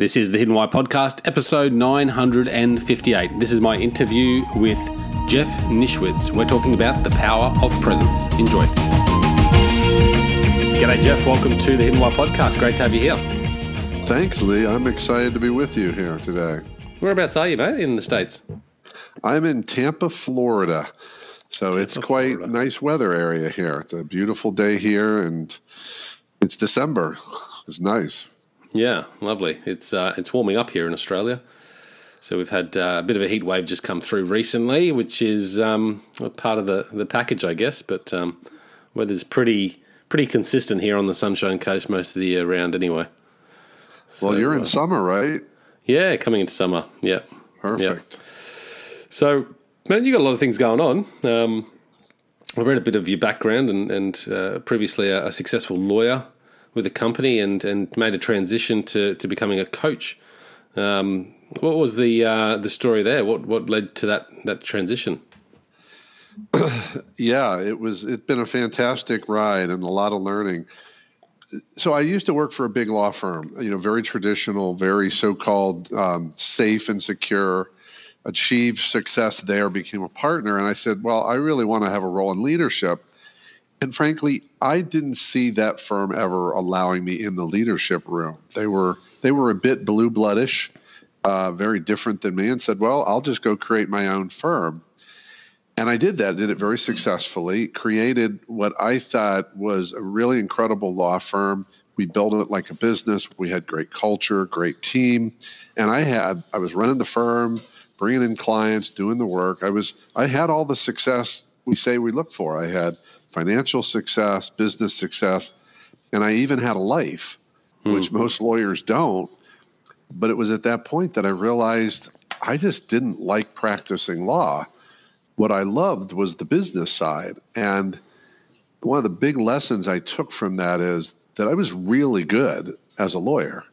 This is the Hidden Why podcast, episode 958. This is my interview with Jeff Nischwitz. We're talking about the power of presence. Enjoy. G'day, Jeff. Welcome to the Hidden Why podcast. Great to have you here. Thanks, Leigh. I'm excited to be with you here today. Whereabouts are you, mate, in the States? I'm in Tampa, Florida. So Tampa, it's quite Florida. nice weather area here. It's a beautiful day here and it's December. It's nice. Yeah, lovely. It's uh, it's warming up here in Australia. So we've had uh, a bit of a heat wave just come through recently, which is um, part of the, the package, I guess. But um, weather's pretty pretty consistent here on the Sunshine Coast most of the year round, anyway. So, well, you're in uh, summer, right? Yeah, coming into summer. Yeah, perfect. So, man, you got a lot of things going on. Um, I've read a bit of your background and, and uh, previously a, a successful lawyer with a company and, and made a transition to, to becoming a coach. Um, what was the uh, the story there? What what led to that that transition? yeah, it was. It's been a fantastic ride and a lot of learning. So I used to work for a big law firm. You know, very traditional, very so-called um, safe and secure. Achieved success there, became a partner, and I said, "Well, I really want to have a role in leadership." And frankly, I didn't see that firm ever allowing me in the leadership room. They were they were a bit blue bloodish, uh, very different than me, and said, "Well, I'll just go create my own firm." And I did that. Did it very successfully. Created what I thought was a really incredible law firm. We built it like a business. We had great culture, great team, and I had I was running the firm, bringing in clients, doing the work. I was I had all the success we say we look for. I had financial success, business success, and I even had a life, hmm. which most lawyers don't. But it was at that point that I realized I just didn't like practicing law. What I loved was the business side. And one of the big lessons I took from that is that I was really good as a lawyer.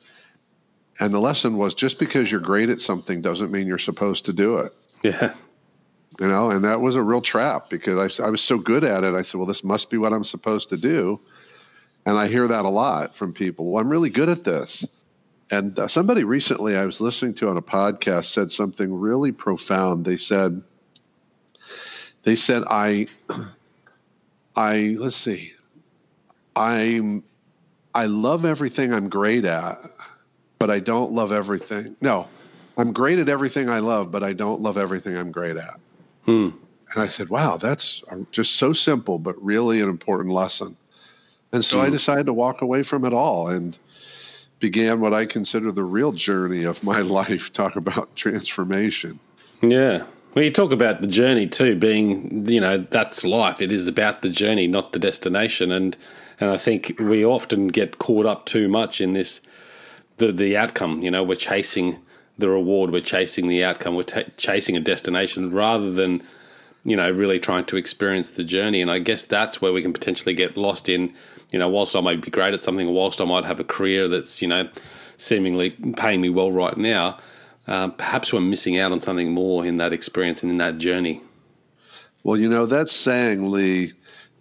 And the lesson was just because you're great at something doesn't mean you're supposed to do it. Yeah you know, and that was a real trap because I, I was so good at it. I said, well, this must be what I'm supposed to do. And I hear that a lot from people. Well, I'm really good at this. And uh, somebody recently I was listening to on a podcast said something really profound. They said, they said, I, I, let's see, I'm, I love everything I'm great at, but I don't love everything. No, I'm great at everything I love, but I don't love everything I'm great at. Hmm. And I said, wow, that's just so simple, but really an important lesson. And so I hmm. decided to walk away from it all and began what I consider the real journey of my life. Talk about transformation. Yeah. Well, you talk about the journey too, being, you know, that's life. It is about the journey, not the destination. And, and I think we often get caught up too much in this, the, the outcome. You know, we're chasing the reward. We're chasing the outcome. We're t- chasing a destination rather than, you know, really trying to experience the journey. And I guess that's where we can potentially get lost in, you know, whilst I might be great at something, whilst I might have a career that's, you know, seemingly paying me well right now, uh, perhaps we're missing out on something more in that experience and in that journey. Well, you know, that saying, Leigh,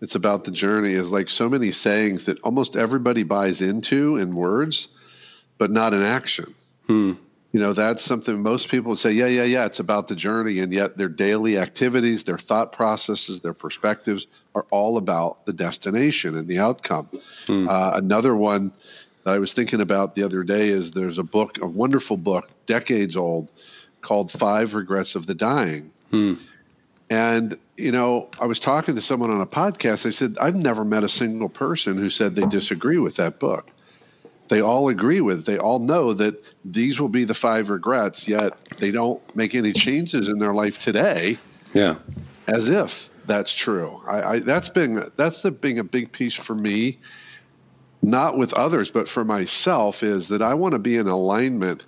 it's about the journey is like so many sayings that almost everybody buys into in words, but not in action. Hmm you know that's something most people would say yeah yeah yeah it's about the journey. And yet their daily activities their thought processes their perspectives are all about the destination and the outcome. Hmm. uh, another one that i was thinking about the other day is there's a book a wonderful book decades old called five regrets of the dying. Hmm. and you know i was talking to someone on a podcast. They said i've never met a single person who said they disagree with that book they all agree with. They all know that these will be the five regrets, yet they don't make any changes in their life today. Yeah, as if that's true. I, I that's been that's the being a big piece for me, not with others, but for myself, is that I want to be in alignment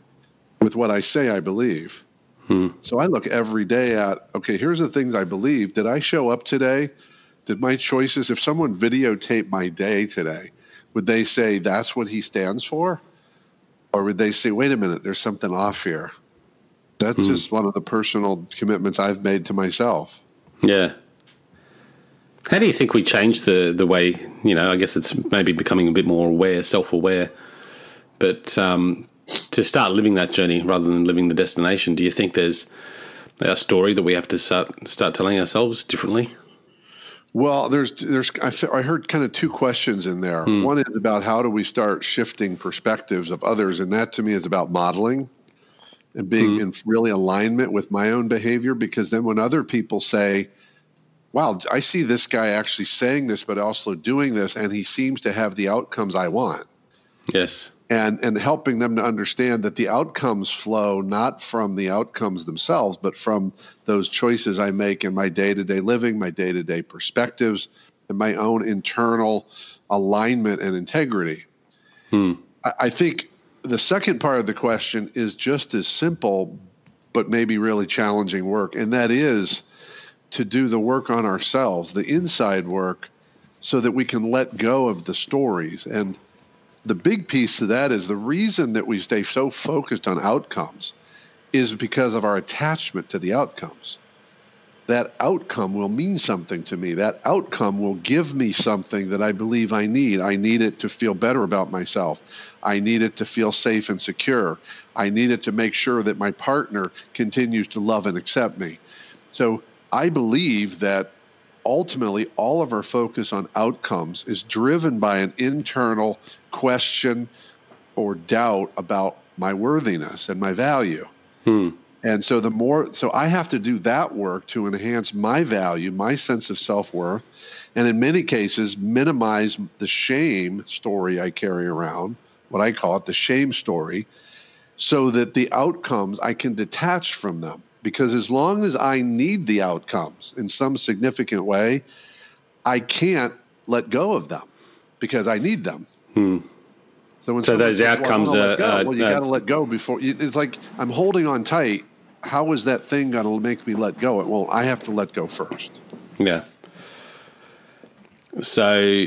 with what I say I believe. Hmm. So I look every day at okay, here's the things I believe. Did I show up today? Did my choices? If someone videotaped my day today would they say that's what he stands for? Or would they say, wait a minute, there's something off here? That's hmm. just one of the personal commitments I've made to myself. Yeah. How do you think we change the, the way, you know, I guess it's maybe becoming a bit more aware, self aware, but um, to start living that journey rather than living the destination, do you think there's a story that we have to start start telling ourselves differently? Well, there's there's I heard kind of two questions in there. Hmm. One is about how do we start shifting perspectives of others, and that to me is about modeling and being hmm. in really alignment with my own behavior. Because then when other people say, "Wow, I see this guy actually saying this, but also doing this, and he seems to have the outcomes I want," yes, and and helping them to understand that the outcomes flow not from the outcomes themselves but from those choices i make in my day-to-day living my day-to-day perspectives and my own internal alignment and integrity hmm. I, I think the second part of the question is just as simple but maybe really challenging work and that is to do the work on ourselves the inside work so that we can let go of the stories and the big piece of that is the reason that we stay so focused on outcomes is because of our attachment to the outcomes. That outcome will mean something to me. That outcome will give me something that I believe I need. I need it to feel better about myself. I need it to feel safe and secure. I need it to make sure that my partner continues to love and accept me. So I believe that ultimately all of our focus on outcomes is driven by an internal question or doubt about my worthiness and my value. Hmm. And so the more, so I have to do that work to enhance my value, my sense of self worth, and in many cases, minimize the shame story I carry around, what I call it the shame story, so that the outcomes I can detach from them because as long as I need the outcomes in some significant way, I can't let go of them because I need them. Hmm. So, when so those says, outcomes well, are, uh, well, you uh, got to let go before. It's like I'm holding on tight. How is that thing going to make me let go? It won't. I have to let go first. Yeah. So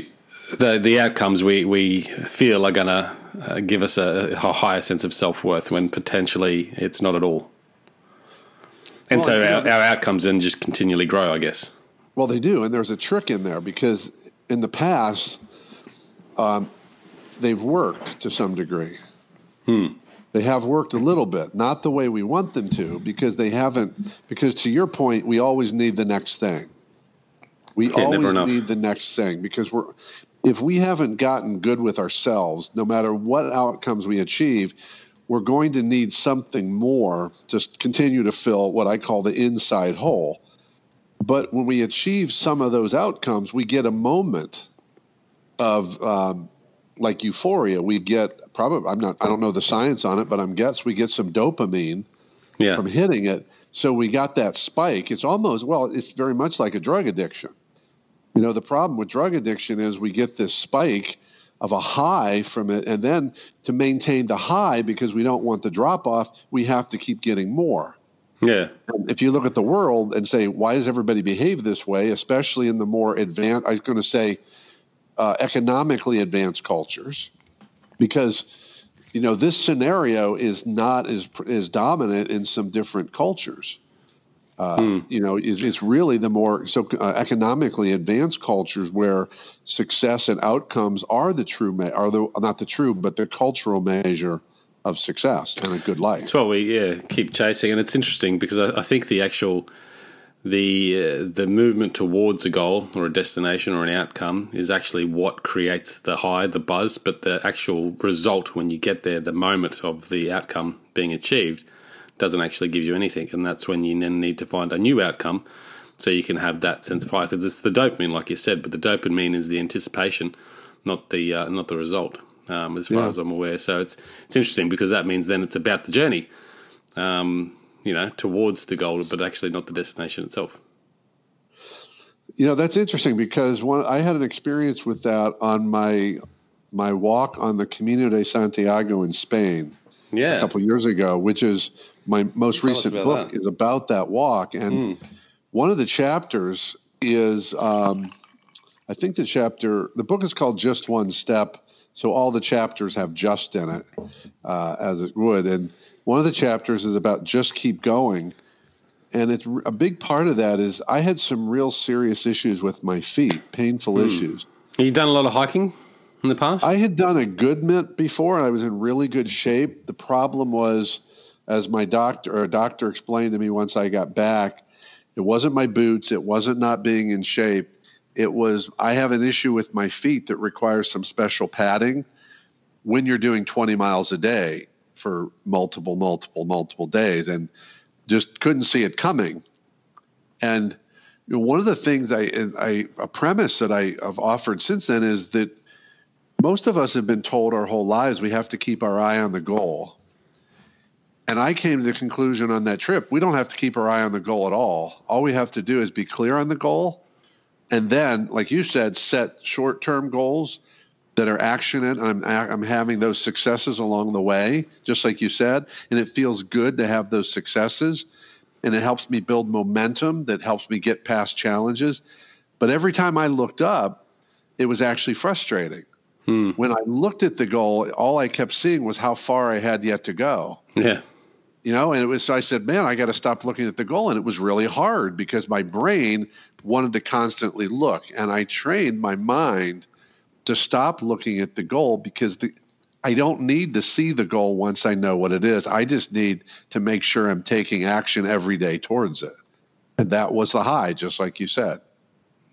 the the outcomes we we feel are going to uh, give us a, a higher sense of self worth when potentially it's not at all. And well, so our, our outcomes then just continually grow, I guess. Well, they do, and there's a trick in there because in the past, um, they've worked to some degree. Hmm. They have worked a little bit, not the way we want them to, because they haven't. Because to your point, we always need the next thing. We yeah, always need the next thing because we're. If we haven't gotten good with ourselves, no matter what outcomes we achieve, we're going to need something more to continue to fill what I call the inside hole. But when we achieve some of those outcomes, we get a moment of um, like euphoria. We get probably I'm not I don't know the science on it, but I'm guess we get some dopamine yeah. from hitting it. So we got that spike. It's almost well, it's very much like a drug addiction. You know, the problem with drug addiction is we get this spike of a high from it. And then to maintain the high, because we don't want the drop off, we have to keep getting more. Yeah. And if you look at the world and say, why does everybody behave this way, especially in the more advanced, I was going to say, uh, economically advanced cultures, because you know this scenario is not as as dominant in some different cultures. Uh, hmm. You know, it's, it's, really the more so uh, economically advanced cultures where success and outcomes are the true me- are the not the true but the cultural measure of success and a good life. That's what we yeah keep chasing, and it's interesting because I, I think the actual the uh, the movement towards a goal or a destination or an outcome is actually what creates the high, the buzz, but the actual result when you get there, the moment of the outcome being achieved doesn't actually give you anything. And that's when you then need to find a new outcome so you can have that sense of high because it's the dopamine, like you said, but the dopamine is the anticipation, not the uh, not the result, um, as far yeah. as I'm aware. So it's it's interesting because that means then it's about the journey, um, you know, towards the goal, but actually not the destination itself. You know, that's interesting because one, I had an experience with that on my my walk on the Camino de Santiago in Spain yeah. a couple years ago, which is my most Tell recent book that. is about that walk. And mm. one of the chapters is, um, I think the chapter, the book is called Just One Step. So all the chapters have just in it, uh, as it would. And one of the chapters is about just keep going. And it's a big part of that is I had some real serious issues with my feet, painful mm. issues. You done a lot of hiking? in the past? I had done a good mint before, and I was in really good shape. The problem was, as my doctor or doctor explained to me once I got back, it wasn't my boots, it wasn't not being in shape. It was I have an issue with my feet that requires some special padding when you're doing 20 miles a day for multiple, multiple, multiple days, and just couldn't see it coming. And one of the things I, I a premise that I have offered since then is that most of us have been told our whole lives we have to keep our eye on the goal. And I came to the conclusion on that trip we don't have to keep our eye on the goal at all. All we have to do is be clear on the goal. And then, like you said, set short term goals that are action and I'm, I'm having those successes along the way, just like you said. And it feels good to have those successes. And it helps me build momentum that helps me get past challenges. But every time I looked up, it was actually frustrating Hmm. When I looked at the goal, all I kept seeing was how far I had yet to go. Yeah. You know, and it was so I said, man, I got to stop looking at the goal. And it was really hard because my brain wanted to constantly look. And I trained my mind to stop looking at the goal because the, I don't need to see the goal once I know what it is. I just need to make sure I'm taking action every day towards it. And that was the high, just like you said.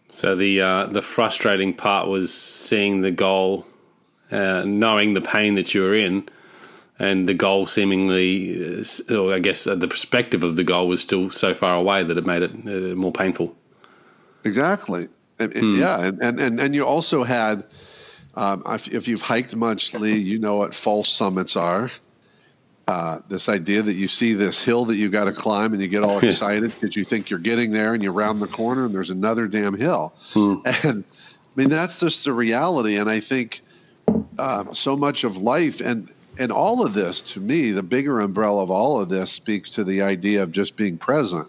So the uh, the frustrating part was seeing the goal, uh, knowing the pain that you were in, and the goal seemingly, uh, or I guess uh, the perspective of the goal was still so far away that it made it uh, more painful. Exactly. hmm. Yeah, and, and and you also had, um, if you've hiked much, Leigh, you know what false summits are. Uh, this idea that you see this hill that you got to climb and you get all excited because you think you're getting there and you round the corner and there's another damn hill. Hmm. And I mean, that's just the reality. And I think uh, so much of life and, and all of this, to me, the bigger umbrella of all of this speaks to the idea of just being present.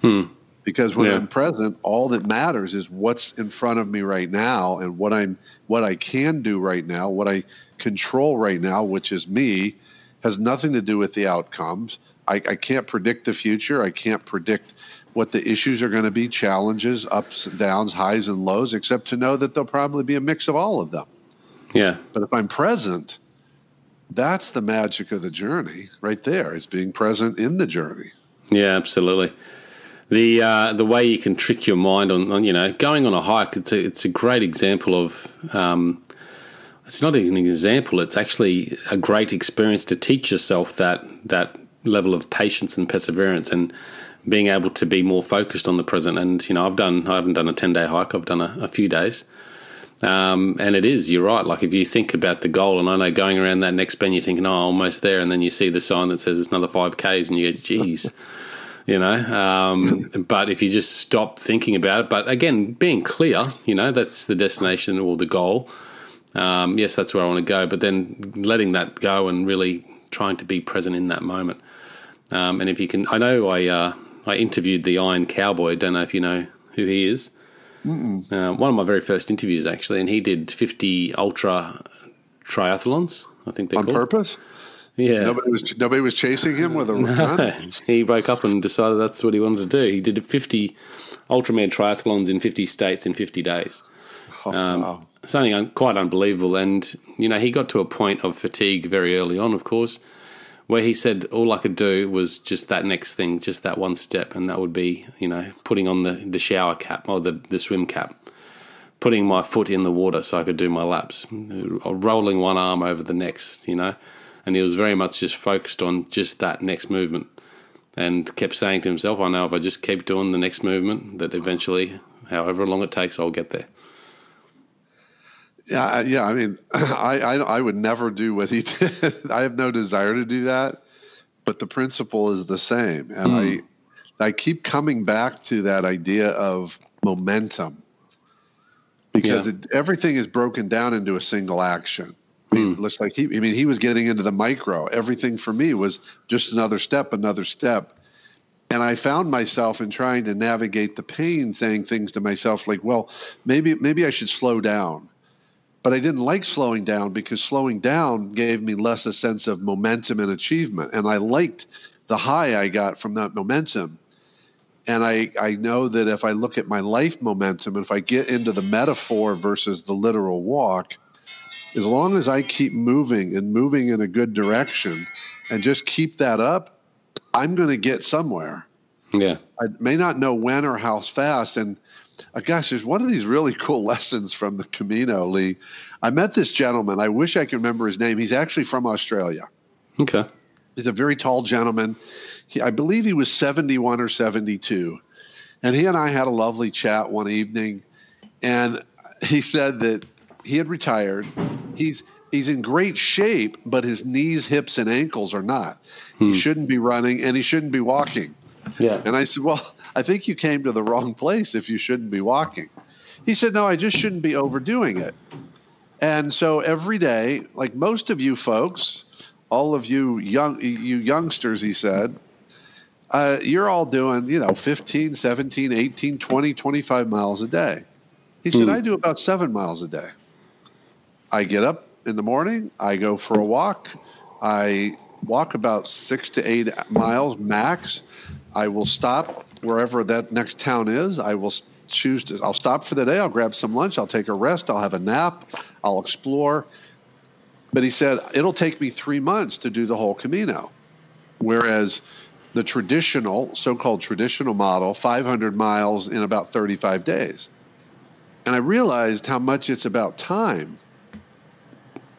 Hmm. Because when yeah. I'm present, all that matters is what's in front of me right now and what I'm what I can do right now, what I control right now, which is me has nothing to do with the outcomes. I, I can't predict the future. I can't predict what the issues are going to be challenges, ups, downs, highs, and lows, except to know that there'll probably be a mix of all of them. Yeah. But if I'm present, that's the magic of the journey right there, is being present in the journey. Yeah, absolutely. The uh, the way you can trick your mind on, on, you know going on a hike it's a, it's a great example of um, it's not an example. It's actually a great experience to teach yourself that that level of patience and perseverance and being able to be more focused on the present. And you know, I've done I haven't done a ten day hike. I've done a, a few days. Um, and it is, you're right. Like if you think about the goal, and I know going around that next bend, you're thinking, oh, almost there. And then you see the sign that says it's another 5Ks, and you go, geez, you know. Um, but if you just stop thinking about it, but again, being clear, you know, that's the destination or the goal um, yes, that's where I want to go. But then letting that go and really trying to be present in that moment. Um, and if you can, I know I uh, I interviewed the Iron Cowboy. Don't know if you know who he is. Uh, one of my very first interviews, actually, and he did fifty ultra triathlons. I think they're on called. purpose. Yeah, nobody was nobody was chasing him with a no, he woke up and decided that's what he wanted to do. He did fifty Ultraman triathlons in fifty states in fifty days. Oh, um, wow something quite unbelievable. And, you know, he got to a point of fatigue very early on, of course, where he said all I could do was just that next thing, just that one step. And that would be, you know, putting on the, the shower cap or the, the swim cap, putting my foot in the water so I could do my laps, uh, rolling one arm over the next, you know. And he was very much just focused on just that next movement and kept saying to himself, I know if I just keep doing the next movement, that eventually, however long it takes, I'll get there. Yeah, yeah. I mean, I, I, I would never do what he did. I have no desire to do that, but the principle is the same, and mm. I I keep coming back to that idea of momentum because yeah. it, everything is broken down into a single action. I mean, mm. looks like he. I mean, he was getting into the micro. Everything for me was just another step, another step. And I found myself in trying to navigate the pain, saying things to myself like, "Well, maybe maybe I should slow down." But I didn't like slowing down because slowing down gave me less a sense of momentum and achievement. And I liked the high I got from that momentum. And I, I know that if I look at my life momentum, if I get into the metaphor versus the literal walk, as long as I keep moving and moving in a good direction and just keep that up, I'm going to get somewhere. Yeah. I may not know when or how fast. And uh, gosh, there's one of these really cool lessons from the Camino, Leigh. I met this gentleman. I wish I could remember his name. He's actually from Australia. Okay. He's a very tall gentleman. He, I believe he was 71 or 72. And he and I had a lovely chat one evening. And he said that he had retired. He's he's in great shape, but his knees, hips, and ankles are not. He shouldn't be running and he shouldn't be walking. Yeah. And I said, Well, I think you came to the wrong place if you shouldn't be walking. He said, No, I just shouldn't be overdoing it. And so every day, like most of you folks, all of you young you youngsters, he said, uh, you're all doing, you know, 15, 17, 18, 20, 25 miles a day. He said, Hmm. I do about seven miles a day. I get up in the morning, I go for a walk, I walk about six to eight miles max. I will stop wherever that next town is. I will choose to, I'll stop for the day, I'll grab some lunch, I'll take a rest, I'll have a nap, I'll explore. But he said, it'll take me three months to do the whole Camino. Whereas the traditional, so called traditional model, 500 miles in about 35 days. And I realized how much it's about time,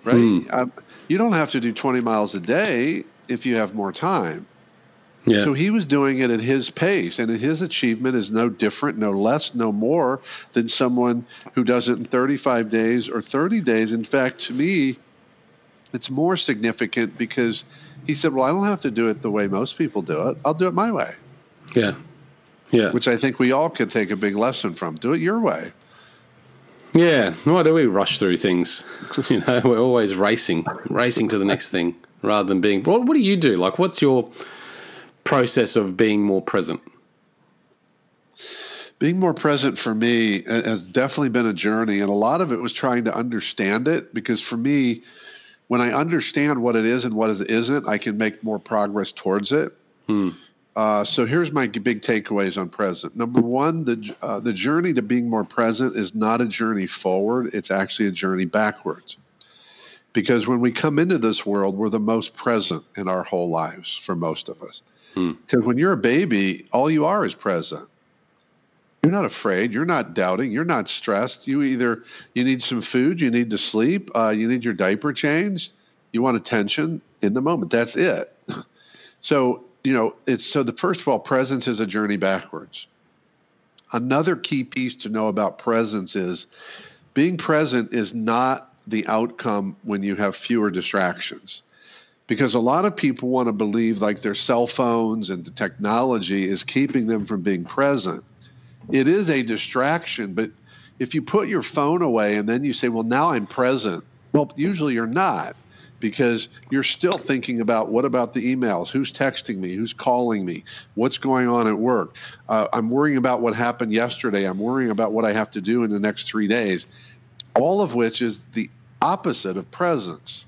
right? Hmm. Um, you don't have to do 20 miles a day if you have more time. Yeah. So he was doing it at his pace, and his achievement is no different, no less, no more than someone who does it in 35 days or 30 days. In fact, to me, it's more significant because he said, Well, I don't have to do it the way most people do it. I'll do it my way, yeah. Yeah. which I think we all could take a big lesson from. Do it your way. Yeah. Why do we rush through things? You know, we're always racing, racing to the next thing rather than being. What, what do you do? Like, what's your process of being more present? being more present for me has definitely been a journey and a lot of it was trying to understand it because for me when i understand what it is and what it isn't i can make more progress towards it. Uh, so here's my big takeaways on present. Number one the, uh, the journey to being more present is not a journey forward it's actually a journey backwards because when we come into this world we're the most present in our whole lives for most of us because when you're a baby all you are is present you're not afraid. You're not doubting. You're not stressed. You either you need some food, you need to sleep, uh, you need your diaper changed, you want attention in the moment. That's it. So you know it's so the first of all, presence is a journey backwards. Another key piece to know about presence is being present is not the outcome when you have fewer distractions. Because a lot of people want to believe like their cell phones and the technology is keeping them from being present. It is a distraction but if you put your phone away and then you say well now i'm present well usually you're not because you're still thinking about what about the emails? Who's texting me? Who's calling me? What's going on at work? Uh, i'm worrying about what happened yesterday. I'm worrying about what i have to do in the next three days. All of which is the opposite of presence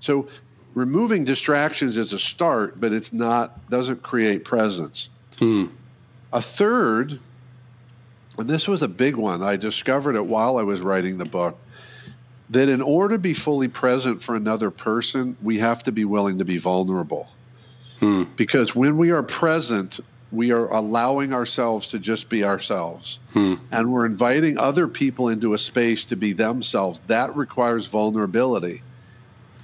so removing distractions is a start but it's not doesn't create presence Hmm. a third, and this was a big one, I discovered it while I was writing the book, that in order to be fully present for another person, we have to be willing to be vulnerable. Hmm. Because when we are present, we are allowing ourselves to just be ourselves. Hmm. And we're inviting other people into a space to be themselves. That requires vulnerability.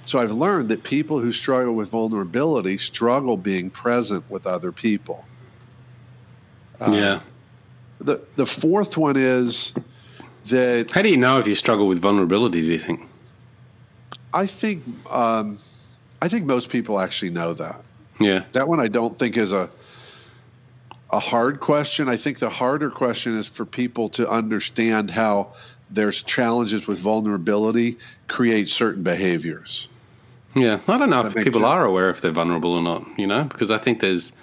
So I've learned that people who struggle with vulnerability struggle being present with other people. Uh, yeah. The the fourth one is that How do you know if you struggle with vulnerability? Do you think? I think um, I think most people actually know that. Yeah. That one I don't think is a a hard question. I think the harder question is for people to understand how there's challenges with vulnerability create certain behaviors. Yeah, I don't know That if people sense. are aware if they're vulnerable or not. You know, because I think there's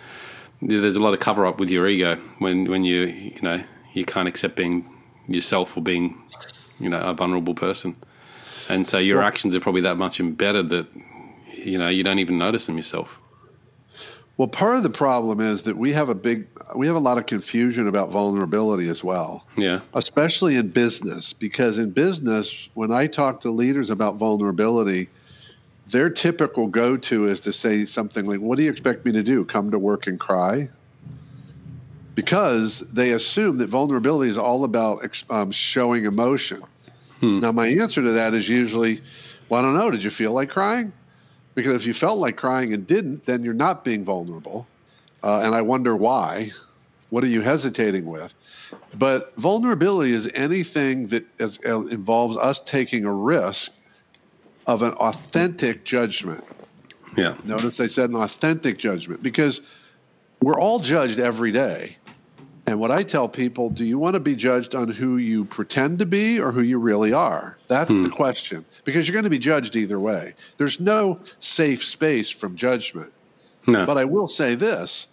there's a lot of cover up with your ego when when you you know you can't accept being yourself or being you know a vulnerable person, and so your actions are probably that much embedded that you know you don't even notice them yourself. Well, part of the problem is that we have a big, we have a lot of confusion about vulnerability as well. Yeah. Especially in business, because in business, when I talk to leaders about vulnerability, their typical go to is to say something like, What do you expect me to do? Come to work and cry? Because they assume that vulnerability is all about um, showing emotion. Hmm. Now, my answer to that is usually, Well, I don't know. Did you feel like crying? Because if you felt like crying and didn't, then you're not being vulnerable. Uh, and I wonder why. What are you hesitating with? But vulnerability is anything that is, uh, involves us taking a risk of an authentic judgment. Yeah. Notice I said an authentic judgment because we're all judged every day. And what I tell people, do you want to be judged on who you pretend to be or who you really are? That's hmm. the question. Because you're going to be judged either way. There's no safe space from judgment. No. But I will say this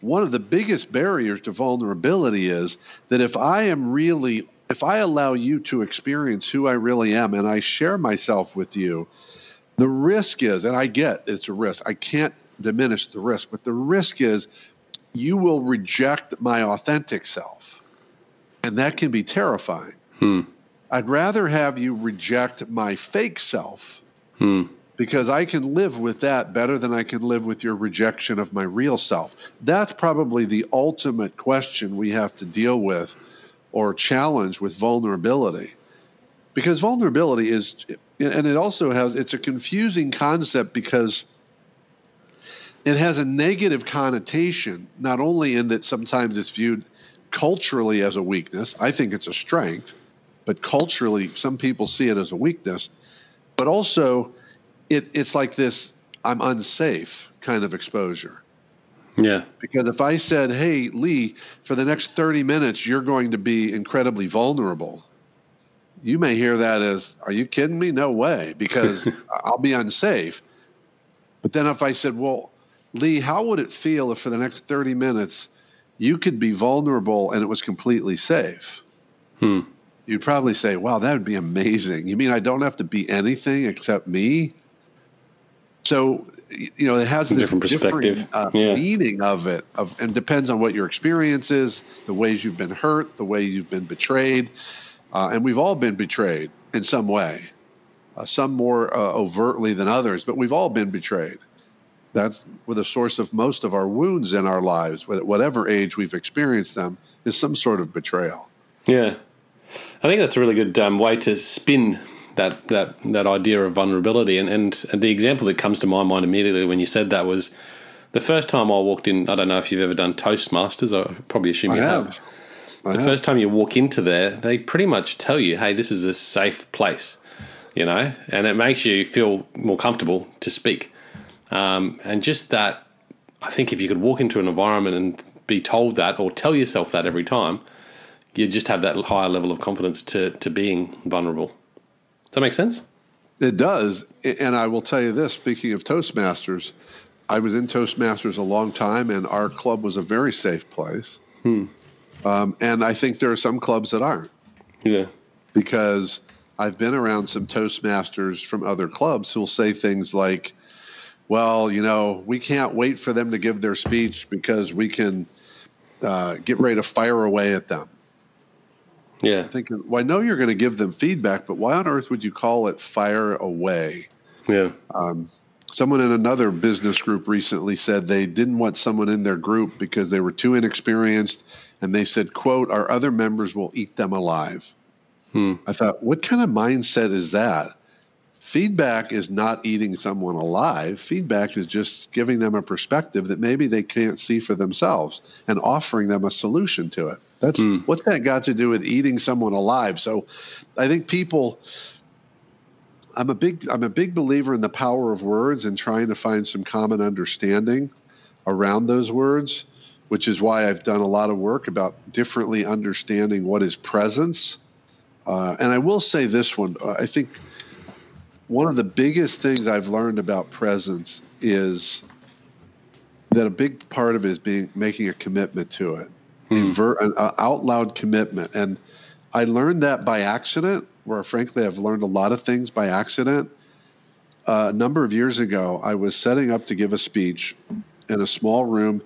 one of the biggest barriers to vulnerability is that if I am really if I allow you to experience who I really am and I share myself with you, the risk is, and I get it's a risk, I can't diminish the risk, but the risk is you will reject my authentic self. And that can be terrifying. Hmm. I'd rather have you reject my fake self hmm. because I can live with that better than I can live with your rejection of my real self. That's probably the ultimate question we have to deal with or challenge with vulnerability. Because vulnerability is, and it also has, it's a confusing concept because it has a negative connotation, not only in that sometimes it's viewed culturally as a weakness, I think it's a strength, but culturally, some people see it as a weakness, but also it, it's like this I'm unsafe kind of exposure. Yeah. Because if I said, hey, Leigh, for the next 30 minutes, you're going to be incredibly vulnerable, you may hear that as, are you kidding me? No way, because I'll be unsafe. But then if I said, well, Leigh, how would it feel if for the next 30 minutes you could be vulnerable and it was completely safe? Hmm. You'd probably say, wow, that would be amazing. You mean I don't have to be anything except me? So you know, it has a different perspective, uh, yeah. meaning of it, of, and depends on what your experience is, the ways you've been hurt, the way you've been betrayed, uh, and we've all been betrayed in some way, uh, some more uh, overtly than others, but we've all been betrayed. That's where the source of most of our wounds in our lives, whatever age we've experienced them, is some sort of betrayal. Yeah, I think that's a really good um, way to spin that that that idea of vulnerability. And, and, the example that comes to my mind immediately when you said that was the first time I walked in. I don't know if you've ever done Toastmasters. I probably assume you I have. have. the have. first time you walk into there, they pretty much tell you, "Hey, this is a safe place," you know, and it makes you feel more comfortable to speak. Um, and just that, I think if you could walk into an environment and be told that, or tell yourself that every time, you just have that higher level of confidence to to being vulnerable. Does that make sense? It does. And I will tell you this speaking of Toastmasters, I was in Toastmasters a long time, and our club was a very safe place. Hmm. Um, and I think there are some clubs that aren't. Yeah. Because I've been around some Toastmasters from other clubs who'll say things like, well, you know, we can't wait for them to give their speech because we can uh, get ready to fire away at them. Yeah. i Thinking, well, I know you're going to give them feedback, but why on earth would you call it fire away? Yeah. Um, someone in another business group recently said they didn't want someone in their group because they were too inexperienced, and they said, "quote Our other members will eat them alive." Hmm. I thought, what kind of mindset is that? Feedback is not eating someone alive. Feedback is just giving them a perspective that maybe they can't see for themselves and offering them a solution to it. That's mm. what's that got to do with eating someone alive? So I think people I'm a big I'm a big believer in the power of words and trying to find some common understanding around those words, which is why I've done a lot of work about differently understanding what is presence. Uh, and I will say this one: uh, I think one of the biggest things I've learned about presence is that a big part of it is being making a commitment to it mm. ver- an out loud commitment. And I learned that by accident, where frankly, I've learned a lot of things by accident. Uh, a number of years ago, I was setting up to give a speech, in a small room,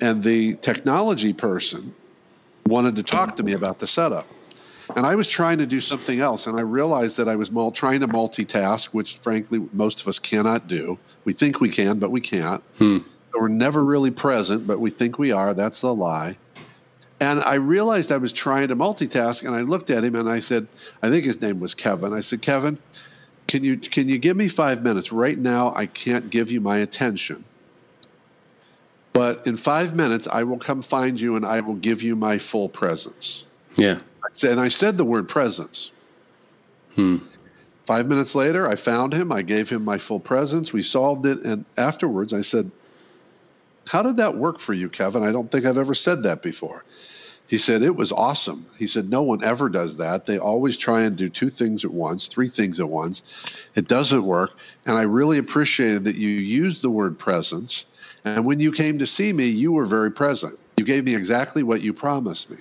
and the technology person wanted to talk to me about the setup. And I was trying to do something else, and I realized that I was mul- trying to multitask, which frankly most of us cannot do. We think we can, but we can't. Hmm. So we're never really present, but we think we are. That's a lie. And I realized I was trying to multitask, and I looked at him and I said, I think his name was Kevin. I said, Kevin, can you can you give me five minutes? Right now, I can't give you my attention. But in five minutes, I will come find you and I will give you my full presence. Yeah. And I said the word presence. Hmm. Five minutes later, I found him. I gave him my full presence. We solved it. And afterwards, I said, How did that work for you, Kevin? I don't think I've ever said that before. He said, It was awesome. He said, No one ever does that. They always try and do two things at once, three things at once. It doesn't work. And I really appreciated that you used the word presence. And when you came to see me, you were very present. You gave me exactly what you promised me.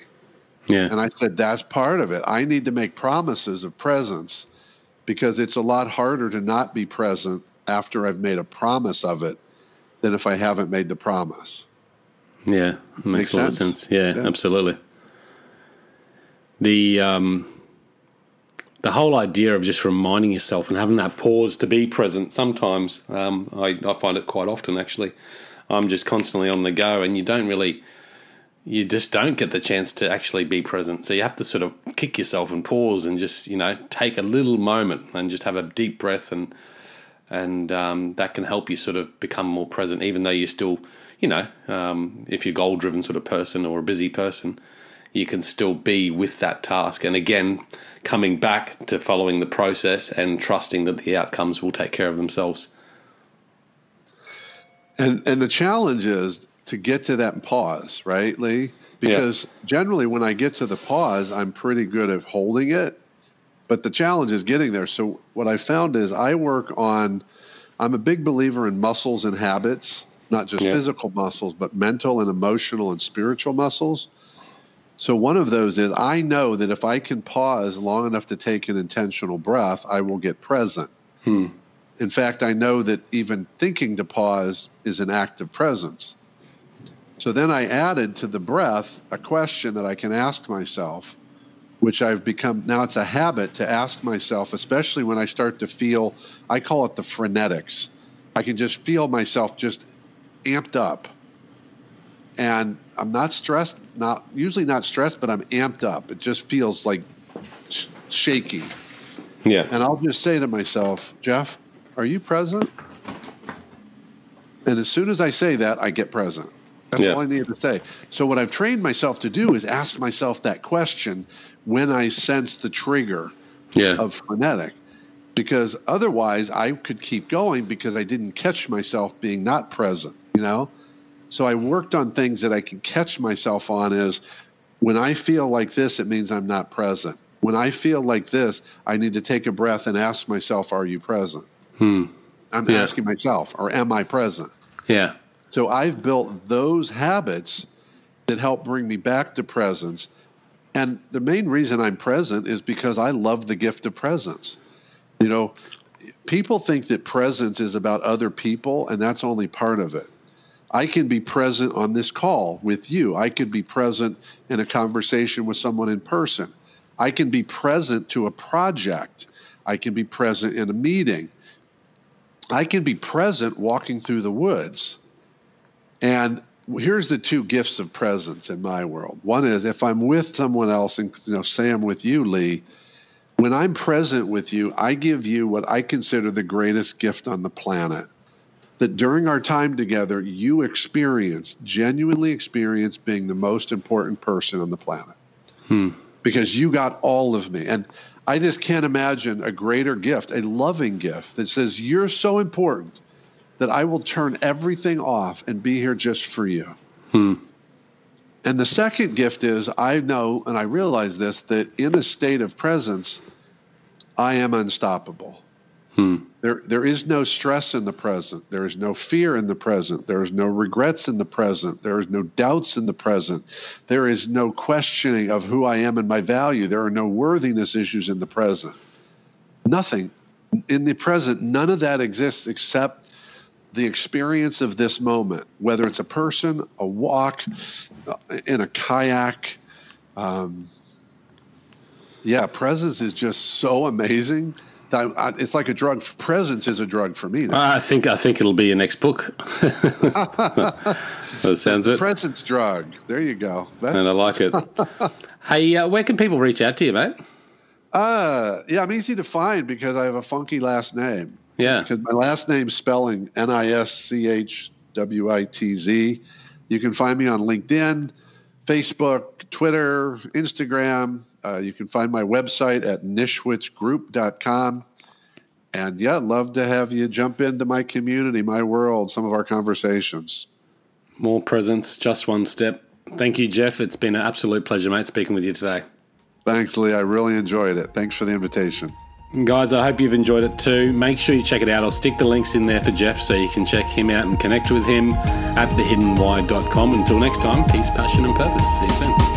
Yeah. And I said, That's part of it. I need to make promises of presence because it's a lot harder to not be present after I've made a promise of it than if I haven't made the promise. Yeah, makes, Makes a lot of sense. Yeah, Yeah. absolutely. The um, the whole idea of just reminding yourself and having that pause to be present. Sometimes um, I, I find it quite often. Actually, I'm just constantly on the go, and you don't really, you just don't get the chance to actually be present. So you have to sort of kick yourself and pause and just you know take a little moment and just have a deep breath and and um, that can help you sort of become more present, even though you're still, you know, um, if you're goal driven sort of person or a busy person, you can still be with that task. And again, coming back to following the process and trusting that the outcomes will take care of themselves. And and the challenge is to get to that pause, right, Leigh? Because generally when I get to the pause, I'm pretty good at holding it. But the challenge is getting there. So what I found is I work on I'm a big believer in muscles and habits, not just Yeah. physical muscles, but mental and emotional and spiritual muscles. So one of those is I know that if I can pause long enough to take an intentional breath, I will get present. Hmm. In fact, I know that even thinking to pause is an act of presence. So then I added to the breath a question that I can ask myself, which I've become now it's a habit to ask myself, especially when I start to feel, I call it the frenetics. I can just feel myself just amped up. And I'm not stressed, not usually not stressed, but I'm amped up. It just feels like sh- shaky. Yeah. And I'll just say to myself, Jeff, are you present? And as soon as I say that, I get present. That's Yeah. all I needed to say. So, what I've trained myself to do is ask myself that question when I sense the trigger Yeah. of frenetic. Because otherwise, I could keep going because I didn't catch myself being not present, you know? So, I worked on things that I can catch myself on is when I feel like this, it means I'm not present. When I feel like this, I need to take a breath and ask myself, Are you present? Hmm. I'm Yeah. asking myself, or am I present? Yeah. So I've built those habits that help bring me back to presence. And the main reason I'm present is because I love the gift of presence. You know, people think that presence is about other people, and that's only part of it. I can be present on this call with you. I could be present in a conversation with someone in person. I can be present to a project. I can be present in a meeting. I can be present walking through the woods. And here's the two gifts of presence in my world. One is if I'm with someone else, and you know, say I'm with you, Leigh. When I'm present with you, I give you what I consider the greatest gift on the planet. That during our time together, you experience, genuinely experience being the most important person on the planet. Hmm. Because you got all of me. And I just can't imagine a greater gift, a loving gift that says, You're so important that I will turn everything off and be here just for you. Hmm. And the second gift is I know and I realize this that in a state of presence, I am unstoppable. Hmm. There, there is no stress in the present. There is no fear in the present. There is no regrets in the present. There is no doubts in the present. There is no questioning of who I am and my value. There are no worthiness issues in the present. Nothing. In the present, none of that exists except the experience of this moment, whether it's a person, a walk, in a kayak. Um, yeah, presence is just so amazing. That I, it's like a drug. Presence is a drug for me. I think I think it'll be your next book. that sounds it. Presence drug. There you go. That's... And I like it. hey, uh, where can people reach out to you, mate? Uh, yeah, I'm easy to find because I have a funky last name. Yeah. Because my last name spelling N I S C H W I T Z. You can find me on LinkedIn, Facebook, Twitter, Instagram. Uh, you can find my website at nischwitzgroup.com. And yeah, love to have you jump into my community, my world, some of our conversations. More presence, just one step. Thank you, Jeff. It's been an absolute pleasure, mate, speaking with you today. Thanks, Leigh. I really enjoyed it. Thanks for the invitation. Guys, I hope you've enjoyed it too. Make sure you check it out. I'll stick the links in there for Jeff so you can check him out and connect with him at thehiddenwhy.com. Until next time, peace, passion, and purpose. See you soon.